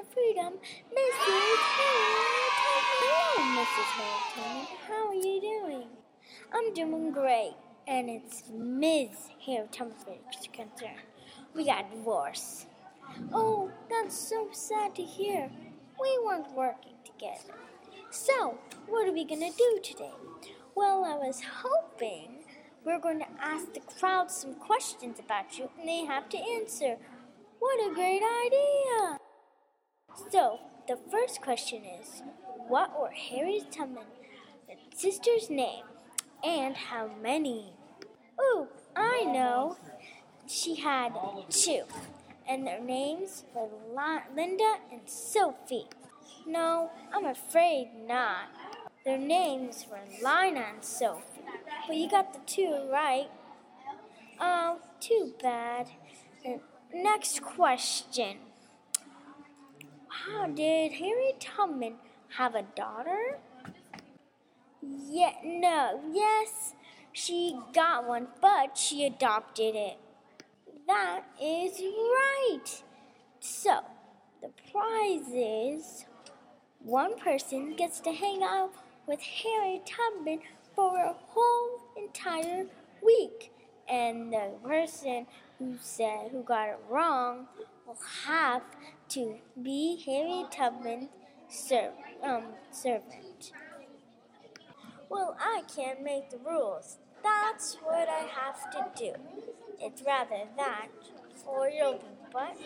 of Freedom, Mrs. Hamilton. Hello, Mrs. Hamilton. How are you doing? I'm doing great, and it's Ms. Hamilton's concern. We got divorced. Oh, that's so sad to hear. We weren't working together. So, what are we gonna do today? Well, I was hoping we're going to ask the crowd some questions about you and they have to answer. What a great idea! So, the first question is What were Harriet Tubman's sister's name and how many? Ooh, I know. She had two, and their names were Linda and Sophie. No, I'm afraid not. Their names were Lina and Sophie. But you got the two right. Oh, too bad. Next question. How did Harry Tubman have a daughter? Yeah, no, yes, she got one, but she adopted it. That is right. So, the prize is one person gets to hang out with Harry Tubman for a whole entire week. And the person who said who got it wrong will have to be Harriet Tubman's ser- um, servant. Well, I can't make the rules. That's what I have to do. It's rather that or you'll be butt.